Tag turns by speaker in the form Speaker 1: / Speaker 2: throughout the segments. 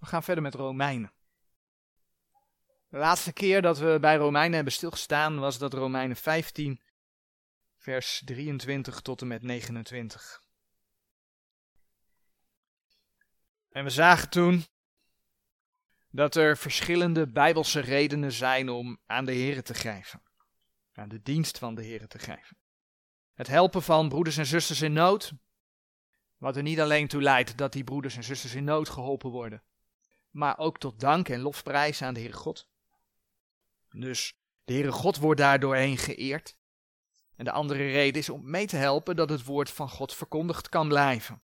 Speaker 1: We gaan verder met Romeinen. De laatste keer dat we bij Romeinen hebben stilgestaan was dat Romeinen 15, vers 23 tot en met 29. En we zagen toen dat er verschillende bijbelse redenen zijn om aan de Heer te geven. Aan de dienst van de Heer te geven. Het helpen van broeders en zusters in nood. Wat er niet alleen toe leidt dat die broeders en zusters in nood geholpen worden. Maar ook tot dank en lofprijs aan de Heere God. Dus de Heere God wordt daardoorheen geëerd. En de andere reden is om mee te helpen dat het woord van God verkondigd kan blijven.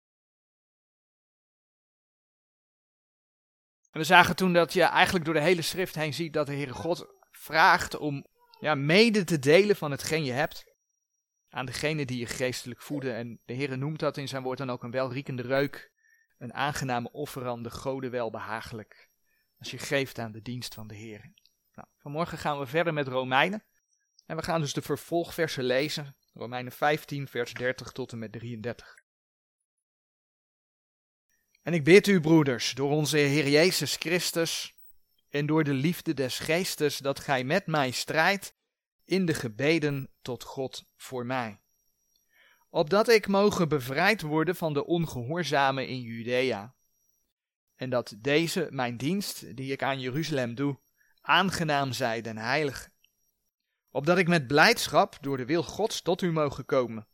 Speaker 1: En we zagen toen dat je eigenlijk door de hele schrift heen ziet dat de Heere God vraagt om ja, mede te delen van hetgeen je hebt aan degene die je geestelijk voeden. En de Heere noemt dat in zijn woord dan ook een welriekende reuk, een aangename offer aan de goden welbehagelijk, als je geeft aan de dienst van de Heer. Nou, vanmorgen gaan we verder met Romeinen. En we gaan dus de vervolgversen lezen, Romeinen 15, vers 30 tot en met 33. En ik bid u, broeders, door onze Heer Jezus Christus en door de liefde des Geestes, dat gij met mij strijdt in de gebeden tot God voor mij. Opdat ik mogen bevrijd worden van de ongehoorzamen in Judea. En dat deze mijn dienst, die ik aan Jeruzalem doe, aangenaam zij den heilige. Opdat ik met blijdschap door de wil Gods tot u mogen komen.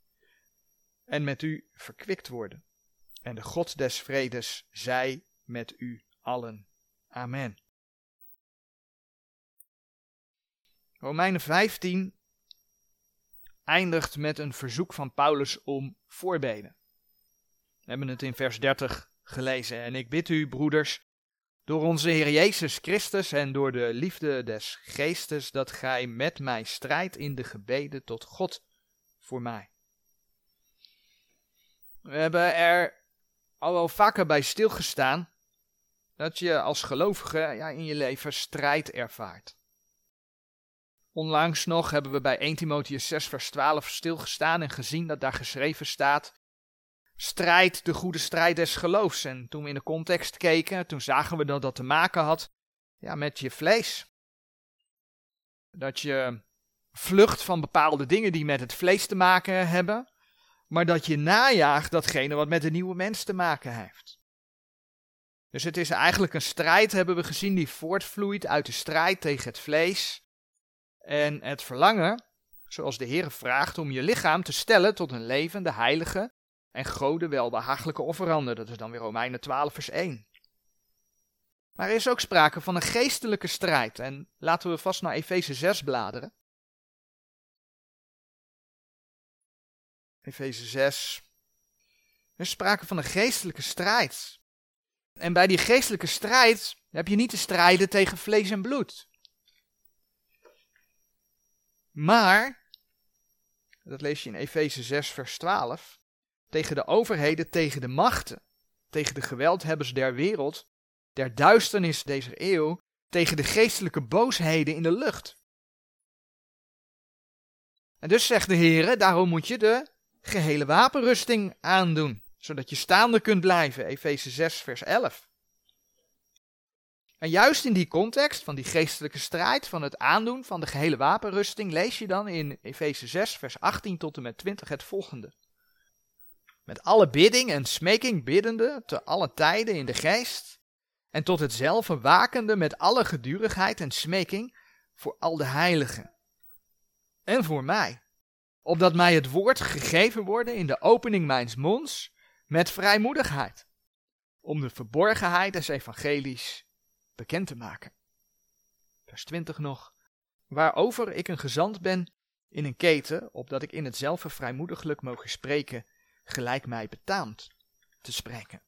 Speaker 1: En met u verkwikt worden. En de God des vredes zij met u allen. Amen. Romeinen 15 eindigt met een verzoek van Paulus om voorbeden. We hebben het in vers 30 gelezen. En ik bid u, broeders, door onze Heer Jezus Christus en door de liefde des Geestes, dat gij met mij strijdt in de gebeden tot God voor mij. We hebben er al wel vaker bij stilgestaan dat je als gelovige ja, in je leven strijd ervaart. Onlangs nog hebben we bij 1 Timotheus 6 vers 12 stilgestaan en gezien dat daar geschreven staat strijd de goede strijd des geloofs. En toen we in de context keken, toen zagen we dat dat te maken had ja, met je vlees. Dat je vlucht van bepaalde dingen die met het vlees te maken hebben, maar dat je najaagt datgene wat met de nieuwe mens te maken heeft. Dus het is eigenlijk een strijd, hebben we gezien, die voortvloeit uit de strijd tegen het vlees en het verlangen, zoals de Heer vraagt, om je lichaam te stellen tot een levende, heilige en gode welbehagelijke offeranden. Dat is dan weer Romeinen 12 vers 1. Maar er is ook sprake van een geestelijke strijd. En laten we vast naar Efeze 6 bladeren. Efeze 6. Er is sprake van een geestelijke strijd. En bij die geestelijke strijd heb je niet te strijden tegen vlees en bloed. Maar, dat lees je in Efeze 6, vers 12, tegen de overheden, tegen de machten, tegen de geweldhebbers der wereld, der duisternis deze eeuw, tegen de geestelijke boosheden in de lucht. En dus zegt de Heer, daarom moet je de gehele wapenrusting aandoen, zodat je staande kunt blijven. Efeze 6, vers 11. En juist in die context van die geestelijke strijd, van het aandoen van de gehele wapenrusting, lees je dan in Efeze 6, vers 18 tot en met 20 het volgende. Met alle bidding en smeking biddende te alle tijden in de geest, en tot hetzelfde wakende met alle gedurigheid en smeking voor al de heiligen. En voor mij, opdat mij het woord gegeven worden in de opening mijns monds met vrijmoedigheid, om de verborgenheid des evangelies bekend te maken. Vers 20 nog. Waarover ik een gezant ben in een keten, opdat ik in hetzelfde vrijmoediglijk mogen spreken, gelijk mij betaamt te spreken.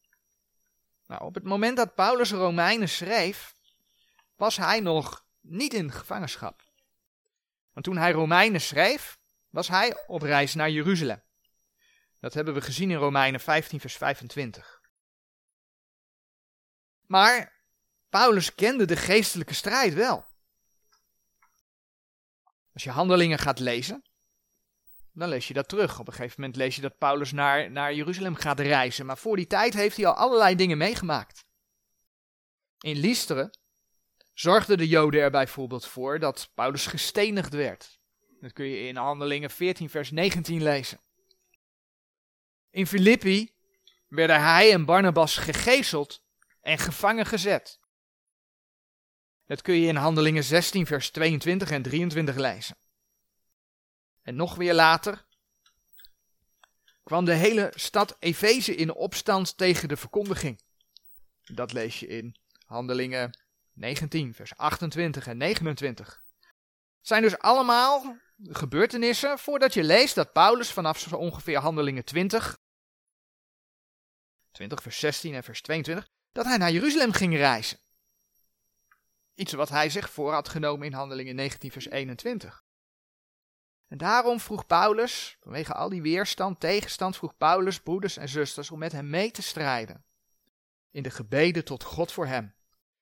Speaker 1: Nou, op het moment dat Paulus Romeinen schreef, was hij nog niet in gevangenschap. Want toen hij Romeinen schreef, was hij op reis naar Jeruzalem. Dat hebben we gezien in Romeinen 15, vers 25. Maar Paulus kende de geestelijke strijd wel. Als je handelingen gaat lezen, dan lees je dat terug. Op een gegeven moment lees je dat Paulus naar, naar Jeruzalem gaat reizen. Maar voor die tijd heeft hij al allerlei dingen meegemaakt. In Lysteren zorgden de Joden er bijvoorbeeld voor dat Paulus gestenigd werd. Dat kun je in Handelingen 14, vers 19 lezen. In Filippi werden hij en Barnabas gegezeld en gevangen gezet. Dat kun je in Handelingen 16, vers 22 en 23 lezen. En nog weer later kwam de hele stad Efeze in opstand tegen de verkondiging. Dat lees je in Handelingen 19, vers 28 en 29. Het zijn dus allemaal gebeurtenissen voordat je leest dat Paulus vanaf ongeveer Handelingen 20, 20 vers 16 en vers 22, dat hij naar Jeruzalem ging reizen. Iets wat hij zich voor had genomen in Handelingen 19 vers 21. En daarom vroeg Paulus, vanwege al die weerstand, tegenstand, vroeg Paulus broeders en zusters om met hem mee te strijden. In de gebeden tot God voor hem.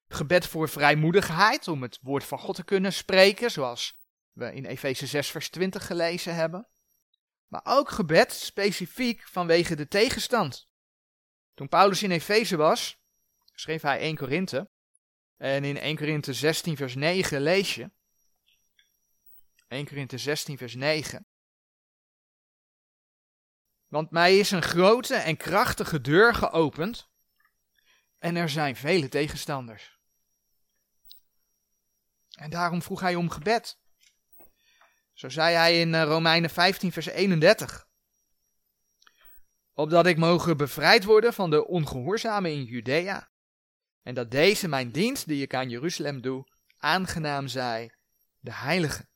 Speaker 1: Gebed voor vrijmoedigheid, om het woord van God te kunnen spreken, zoals we in Efeze 6 vers 20 gelezen hebben. Maar ook gebed specifiek vanwege de tegenstand. Toen Paulus in Efeze was, schreef hij 1 Korinthe. En in 1 Korinthe 16 vers 9 lees je. 1 Korinthe 16 vers 9. Want mij is een grote en krachtige deur geopend en er zijn vele tegenstanders. En daarom vroeg hij om gebed. Zo zei hij in eh, Romeinen 15 vers 31. Opdat ik mogen bevrijd worden van de ongehoorzamen in Judea. En dat deze mijn dienst die ik aan Jeruzalem doe, aangenaam zij de heiligen.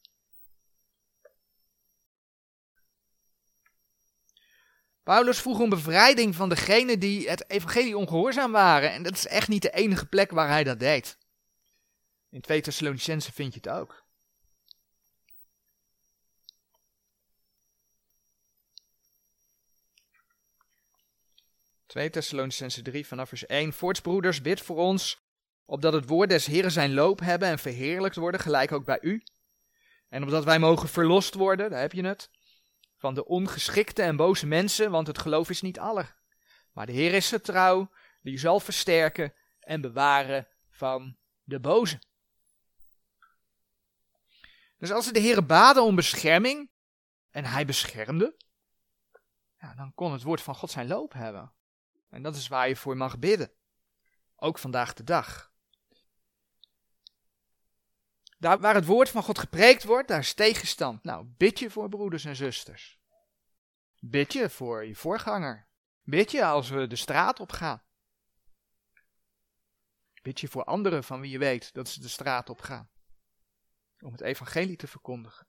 Speaker 1: Paulus vroeg om bevrijding van degenen die het evangelie ongehoorzaam waren. En dat is echt niet de enige plek waar hij dat deed. In 2 Thessalonicense vind je het ook. 2 Thessalonicense 3 vanaf vers 1. Voorts broeders, bid voor ons, opdat het woord des Heren zijn loop hebben en verheerlijkt worden, gelijk ook bij u. En opdat wij mogen verlost worden, daar heb je het, van de ongeschikte en boze mensen, want het geloof is niet aller. Maar de Heer is trouw, die zal versterken en bewaren van de boze. Dus als ze de Heer baden om bescherming, en hij beschermde, ja, dan kon het woord van God zijn loop hebben. En dat is waar je voor mag bidden. Ook vandaag de dag. Daar waar het woord van God gepreekt wordt, daar is tegenstand. Nou, bid je voor broeders en zusters. Bid je voor je voorganger. Bid je als we de straat op gaan. Bid je voor anderen van wie je weet dat ze de straat op gaan. Om het evangelie te verkondigen.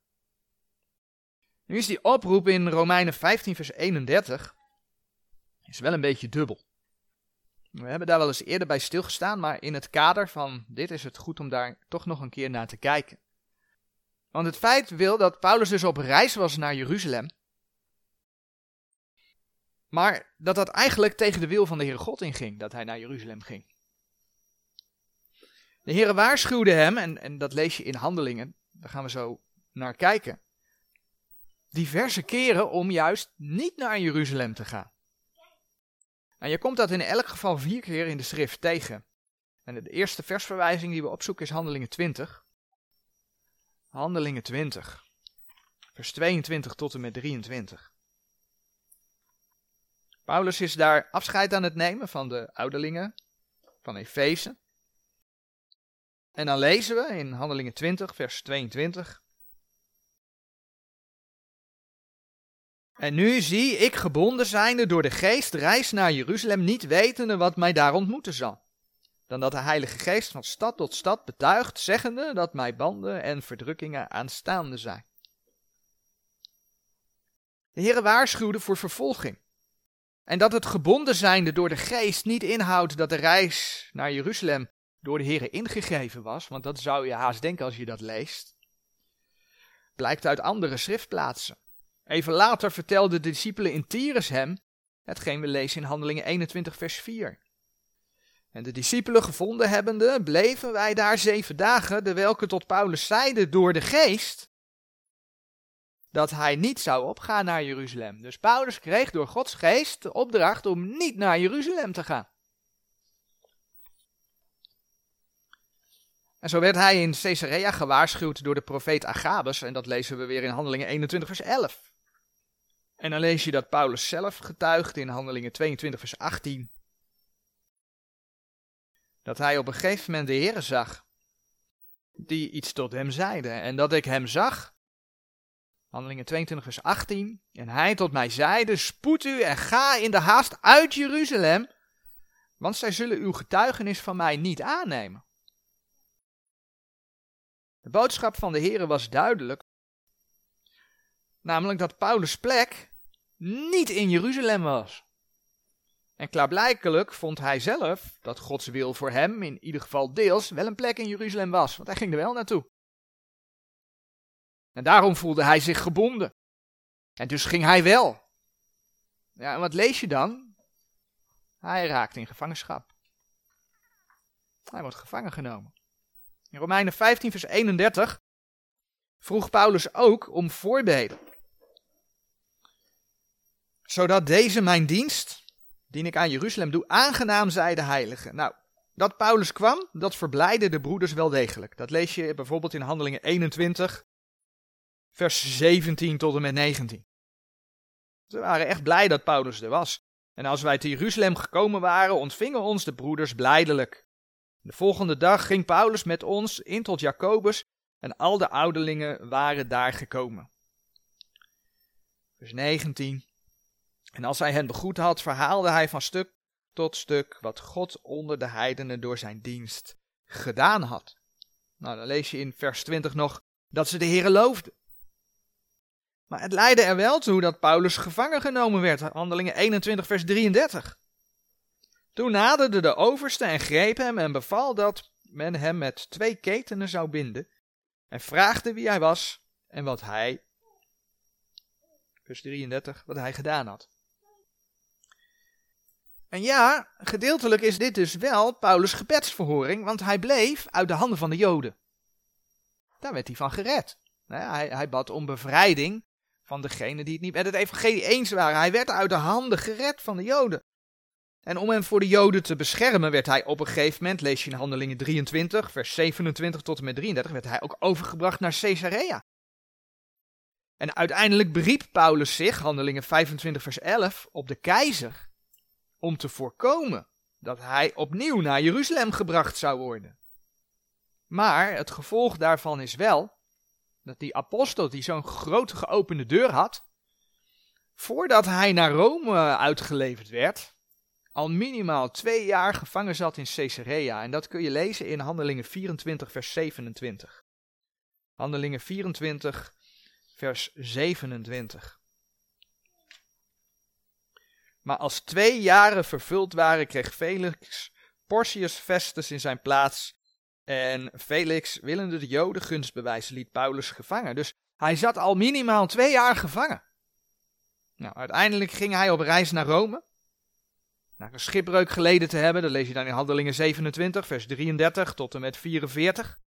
Speaker 1: Nu is die oproep in Romeinen 15 vers 31 is wel een beetje dubbel. We hebben daar wel eens eerder bij stilgestaan, maar in het kader van dit is het goed om daar toch nog een keer naar te kijken. Want het feit wil dat Paulus dus op reis was naar Jeruzalem, maar dat dat eigenlijk tegen de wil van de Heere God inging, dat hij naar Jeruzalem ging. De Heere waarschuwde hem, en, en dat lees je in Handelingen, daar gaan we zo naar kijken, diverse keren om juist niet naar Jeruzalem te gaan. En je komt dat in elk geval vier keer in de schrift tegen. En de eerste versverwijzing die we opzoeken is Handelingen 20. Handelingen 20, vers 22 tot en met 23. Paulus is daar afscheid aan het nemen van de ouderlingen van Efeze. En dan lezen we in Handelingen 20, vers 22. En nu zie ik gebonden zijnde door de geest reis naar Jeruzalem, niet wetende wat mij daar ontmoeten zal. Dan dat de Heilige Geest van stad tot stad betuigt, zeggende dat mij banden en verdrukkingen aanstaande zijn. De Heere waarschuwde voor vervolging. En dat het gebonden zijnde door de geest niet inhoudt dat de reis naar Jeruzalem door de Heere ingegeven was, want dat zou je haast denken als je dat leest. Blijkt uit andere schriftplaatsen. Even later vertelden de discipelen in Tyrus hem hetgeen we lezen in Handelingen 21 vers 4. En de discipelen gevonden hebbende, bleven wij daar zeven dagen, de welke tot Paulus zeiden door de geest, dat hij niet zou opgaan naar Jeruzalem. Dus Paulus kreeg door Gods geest de opdracht om niet naar Jeruzalem te gaan. En zo werd hij in Caesarea gewaarschuwd door de profeet Agabus, en dat lezen we weer in Handelingen 21, vers 11. En dan lees je dat Paulus zelf getuigt in Handelingen 22, vers 18. Dat hij op een gegeven moment de Heeren zag, die iets tot hem zeiden. En dat ik hem zag, Handelingen 22, vers 18. En hij tot mij zeide: Spoed u en ga in de haast uit Jeruzalem, want zij zullen uw getuigenis van mij niet aannemen. De boodschap van de Heer was duidelijk, namelijk dat Paulus' plek niet in Jeruzalem was. En klaarblijkelijk vond hij zelf dat Gods wil voor hem, in ieder geval deels, wel een plek in Jeruzalem was, want hij ging er wel naartoe. En daarom voelde hij zich gebonden. En dus ging hij wel. Ja, en wat lees je dan? Hij raakt in gevangenschap. Hij wordt gevangen genomen. In Romeinen 15, vers 31 vroeg Paulus ook om voorbeden. Zodat deze mijn dienst, die ik aan Jeruzalem doe, aangenaam zij de heilige. Nou, dat Paulus kwam, dat verblijde de broeders wel degelijk. Dat lees je bijvoorbeeld in Handelingen 21, vers 17 tot en met 19. Ze waren echt blij dat Paulus er was. En als wij te Jeruzalem gekomen waren, ontvingen ons de broeders blijdelijk. De volgende dag ging Paulus met ons in tot Jacobus en al de ouderlingen waren daar gekomen. Vers 19. En als hij hen begroet had, verhaalde hij van stuk tot stuk wat God onder de heidenen door zijn dienst gedaan had. Nou, dan lees je in vers 20 nog dat ze de Heeren loofden. Maar het leidde er wel toe dat Paulus gevangen genomen werd. Handelingen 21, vers 33. Toen naderde de overste en greep hem en beval dat men hem met twee ketenen zou binden. En vraagde wie hij was en wat hij, vers 33, wat hij gedaan had. En ja, gedeeltelijk is dit dus wel Paulus' gebedsverhoring, want hij bleef uit de handen van de Joden. Daar werd hij van gered. Hij, hij bad om bevrijding van degene die het niet met het evangelie eens waren. Hij werd uit de handen gered van de Joden. En om hem voor de Joden te beschermen, werd hij op een gegeven moment, lees je in Handelingen 23, vers 27 tot en met 33, werd hij ook overgebracht naar Caesarea. En uiteindelijk beriep Paulus zich, Handelingen 25, vers 11, op de keizer, om te voorkomen dat hij opnieuw naar Jeruzalem gebracht zou worden. Maar het gevolg daarvan is wel dat die apostel die zo'n grote geopende deur had, voordat hij naar Rome uitgeleverd werd, al minimaal twee jaar gevangen zat in Caesarea. En dat kun je lezen in Handelingen 24, vers 27. Handelingen 24, vers 27. Maar als twee jaren vervuld waren, kreeg Felix Porcius Festus in zijn plaats en Felix, willende de Joden gunst bewijzen, liet Paulus gevangen. Dus hij zat al minimaal twee jaar gevangen. Nou, uiteindelijk ging hij op reis naar Rome. Naar een schipbreuk geleden te hebben, dat lees je dan in Handelingen 27, vers 33 tot en met 44.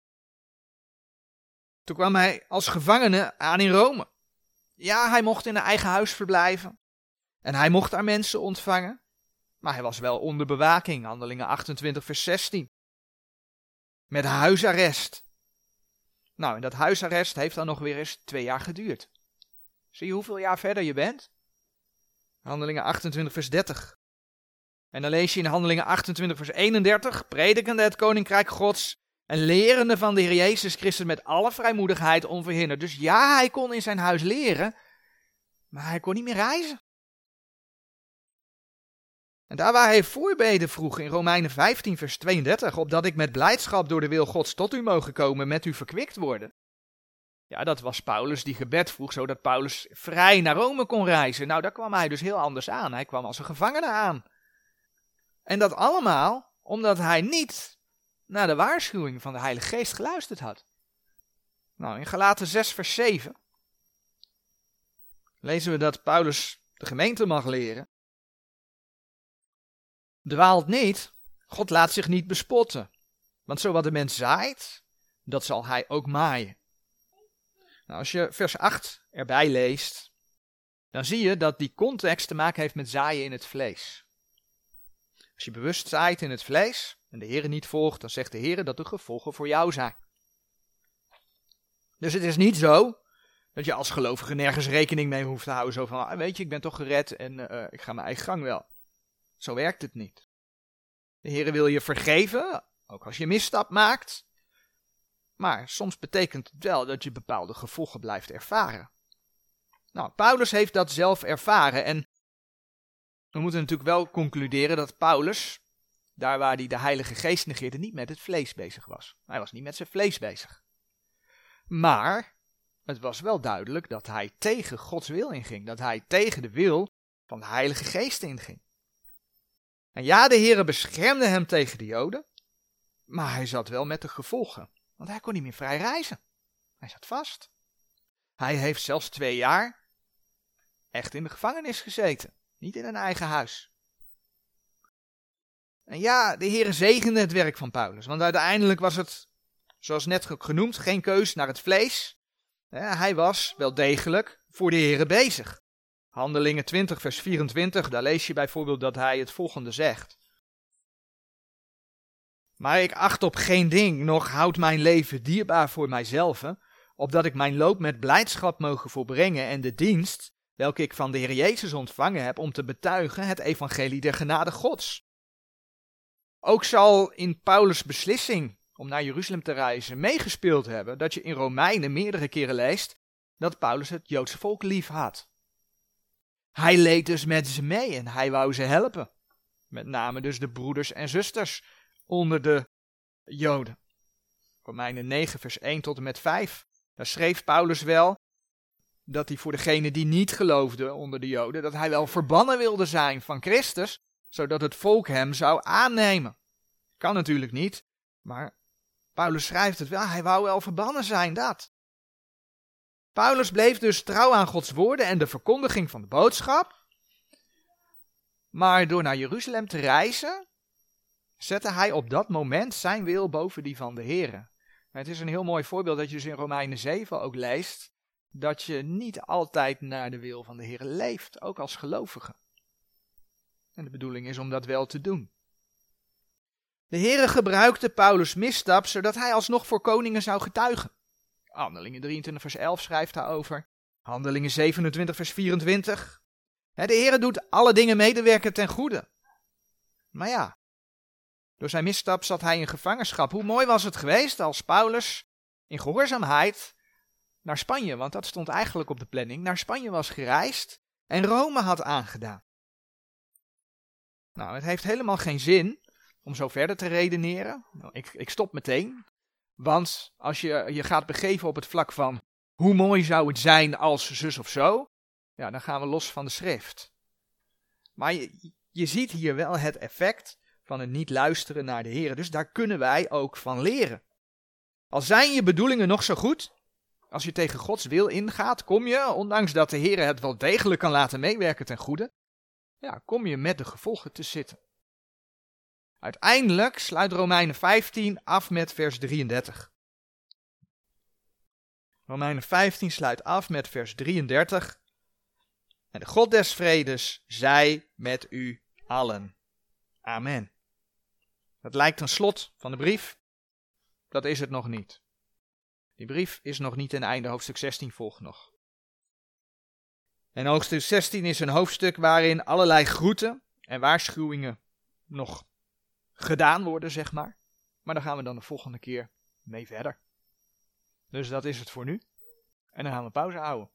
Speaker 1: Toen kwam hij als gevangene aan in Rome. Ja, hij mocht in een eigen huis verblijven. En hij mocht daar mensen ontvangen. Maar hij was wel onder bewaking, Handelingen 28, vers 16 met huisarrest. Nou, en dat huisarrest heeft dan nog weer eens twee jaar geduurd. Zie je hoeveel jaar verder je bent? Handelingen 28, vers 30. En dan lees je in Handelingen 28, vers 31, predikende het koninkrijk Gods en lerende van de Heer Jezus Christus met alle vrijmoedigheid onverhinderd. Dus ja, hij kon in zijn huis leren, maar hij kon niet meer reizen. En daar waar hij voorbeden vroeg in Romeinen 15, vers 32, opdat ik met blijdschap door de wil Gods tot u mogen komen, met u verkwikt worden. Ja, dat was Paulus die gebed vroeg, zodat Paulus vrij naar Rome kon reizen. Nou, daar kwam hij dus heel anders aan. Hij kwam als een gevangene aan. En dat allemaal omdat hij niet naar de waarschuwing van de Heilige Geest geluisterd had. Nou, in Galaten 6, vers 7 lezen we dat Paulus de gemeente mag leren Dwaalt niet, God laat zich niet bespotten. Want zo wat de mens zaait, dat zal hij ook maaien. Nou, als je vers 8 erbij leest, dan zie je dat die context te maken heeft met zaaien in het vlees. Als je bewust zaait in het vlees, en de Heer niet volgt, dan zegt de Heer dat de gevolgen voor jou zijn. Dus het is niet zo dat je als gelovige nergens rekening mee hoeft te houden. Zo van, ah, weet je, ik ben toch gered en uh, ik ga mijn eigen gang wel. Zo werkt het niet. De Heer wil je vergeven, ook als je misstap maakt. Maar soms betekent het wel dat je bepaalde gevolgen blijft ervaren. Nou, Paulus heeft dat zelf ervaren en we moeten natuurlijk wel concluderen dat Paulus, daar waar hij de Heilige Geest negeerde, niet met het vlees bezig was. Hij was niet met zijn vlees bezig. Maar het was wel duidelijk dat hij tegen Gods wil inging, dat hij tegen de wil van de Heilige Geest inging. En ja, de Heere beschermde hem tegen de Joden, maar hij zat wel met de gevolgen, want hij kon niet meer vrij reizen. Hij zat vast. Hij heeft zelfs twee jaar echt in de gevangenis gezeten, niet in een eigen huis. En ja, de Heere zegende het werk van Paulus, want uiteindelijk was het, zoals net genoemd, geen keus naar het vlees. Hij was wel degelijk voor de Heere bezig. Handelingen 20, vers 24, daar lees je bijvoorbeeld dat hij het volgende zegt. Maar ik acht op geen ding, nog houd mijn leven dierbaar voor mijzelf, opdat ik mijn loop met blijdschap mogen volbrengen en de dienst, welke ik van de Heer Jezus ontvangen heb, om te betuigen het evangelie der genade Gods. Ook zal in Paulus' beslissing om naar Jeruzalem te reizen meegespeeld hebben dat je in Romeinen meerdere keren leest dat Paulus het Joodse volk lief had. Hij leed dus met ze mee en hij wou ze helpen. Met name dus de broeders en zusters onder de Joden. Romeinen 9, vers 1 tot en met 5. Daar schreef Paulus wel dat hij voor degene die niet geloofden onder de Joden, dat hij wel verbannen wilde zijn van Christus, zodat het volk hem zou aannemen. Kan natuurlijk niet, maar Paulus schrijft het wel, hij wou wel verbannen zijn, dat. Paulus bleef dus trouw aan Gods woorden en de verkondiging van de boodschap. Maar door naar Jeruzalem te reizen, zette hij op dat moment zijn wil boven die van de Here. Het is een heel mooi voorbeeld dat je dus in Romeinen 7 ook leest, dat je niet altijd naar de wil van de Heer leeft, ook als gelovige. En de bedoeling is om dat wel te doen. De Heere gebruikte Paulus' misstap zodat hij alsnog voor koningen zou getuigen. Handelingen 23 vers 11 schrijft daarover. Handelingen 27 vers 24. De Heere doet alle dingen medewerken ten goede. Maar ja, door zijn misstap zat hij in gevangenschap. Hoe mooi was het geweest als Paulus in gehoorzaamheid naar Spanje, want dat stond eigenlijk op de planning, naar Spanje was gereisd en Rome had aangedaan. Nou, het heeft helemaal geen zin om zo verder te redeneren. Nou, ik, ik stop meteen. Want als je je gaat begeven op het vlak van hoe mooi zou het zijn als zus of zo, ja, dan gaan we los van de schrift. Maar je, je ziet hier wel het effect van het niet luisteren naar de Heer. Dus daar kunnen wij ook van leren. Al zijn je bedoelingen nog zo goed, als je tegen Gods wil ingaat, kom je, ondanks dat de Heer het wel degelijk kan laten meewerken ten goede, ja, kom je met de gevolgen te zitten. Uiteindelijk sluit Romeinen 15 af met vers 33. Romeinen 15 sluit af met vers 33. En de God des vredes zij met u allen. Amen. Dat lijkt een slot van de brief. Dat is het nog niet. Die brief is nog niet ten einde, hoofdstuk 16 volgt nog. En hoofdstuk 16 is een hoofdstuk waarin allerlei groeten en waarschuwingen nog gedaan worden, zeg maar. Maar daar gaan we dan de volgende keer mee verder. Dus dat is het voor nu. En dan gaan we pauze houden.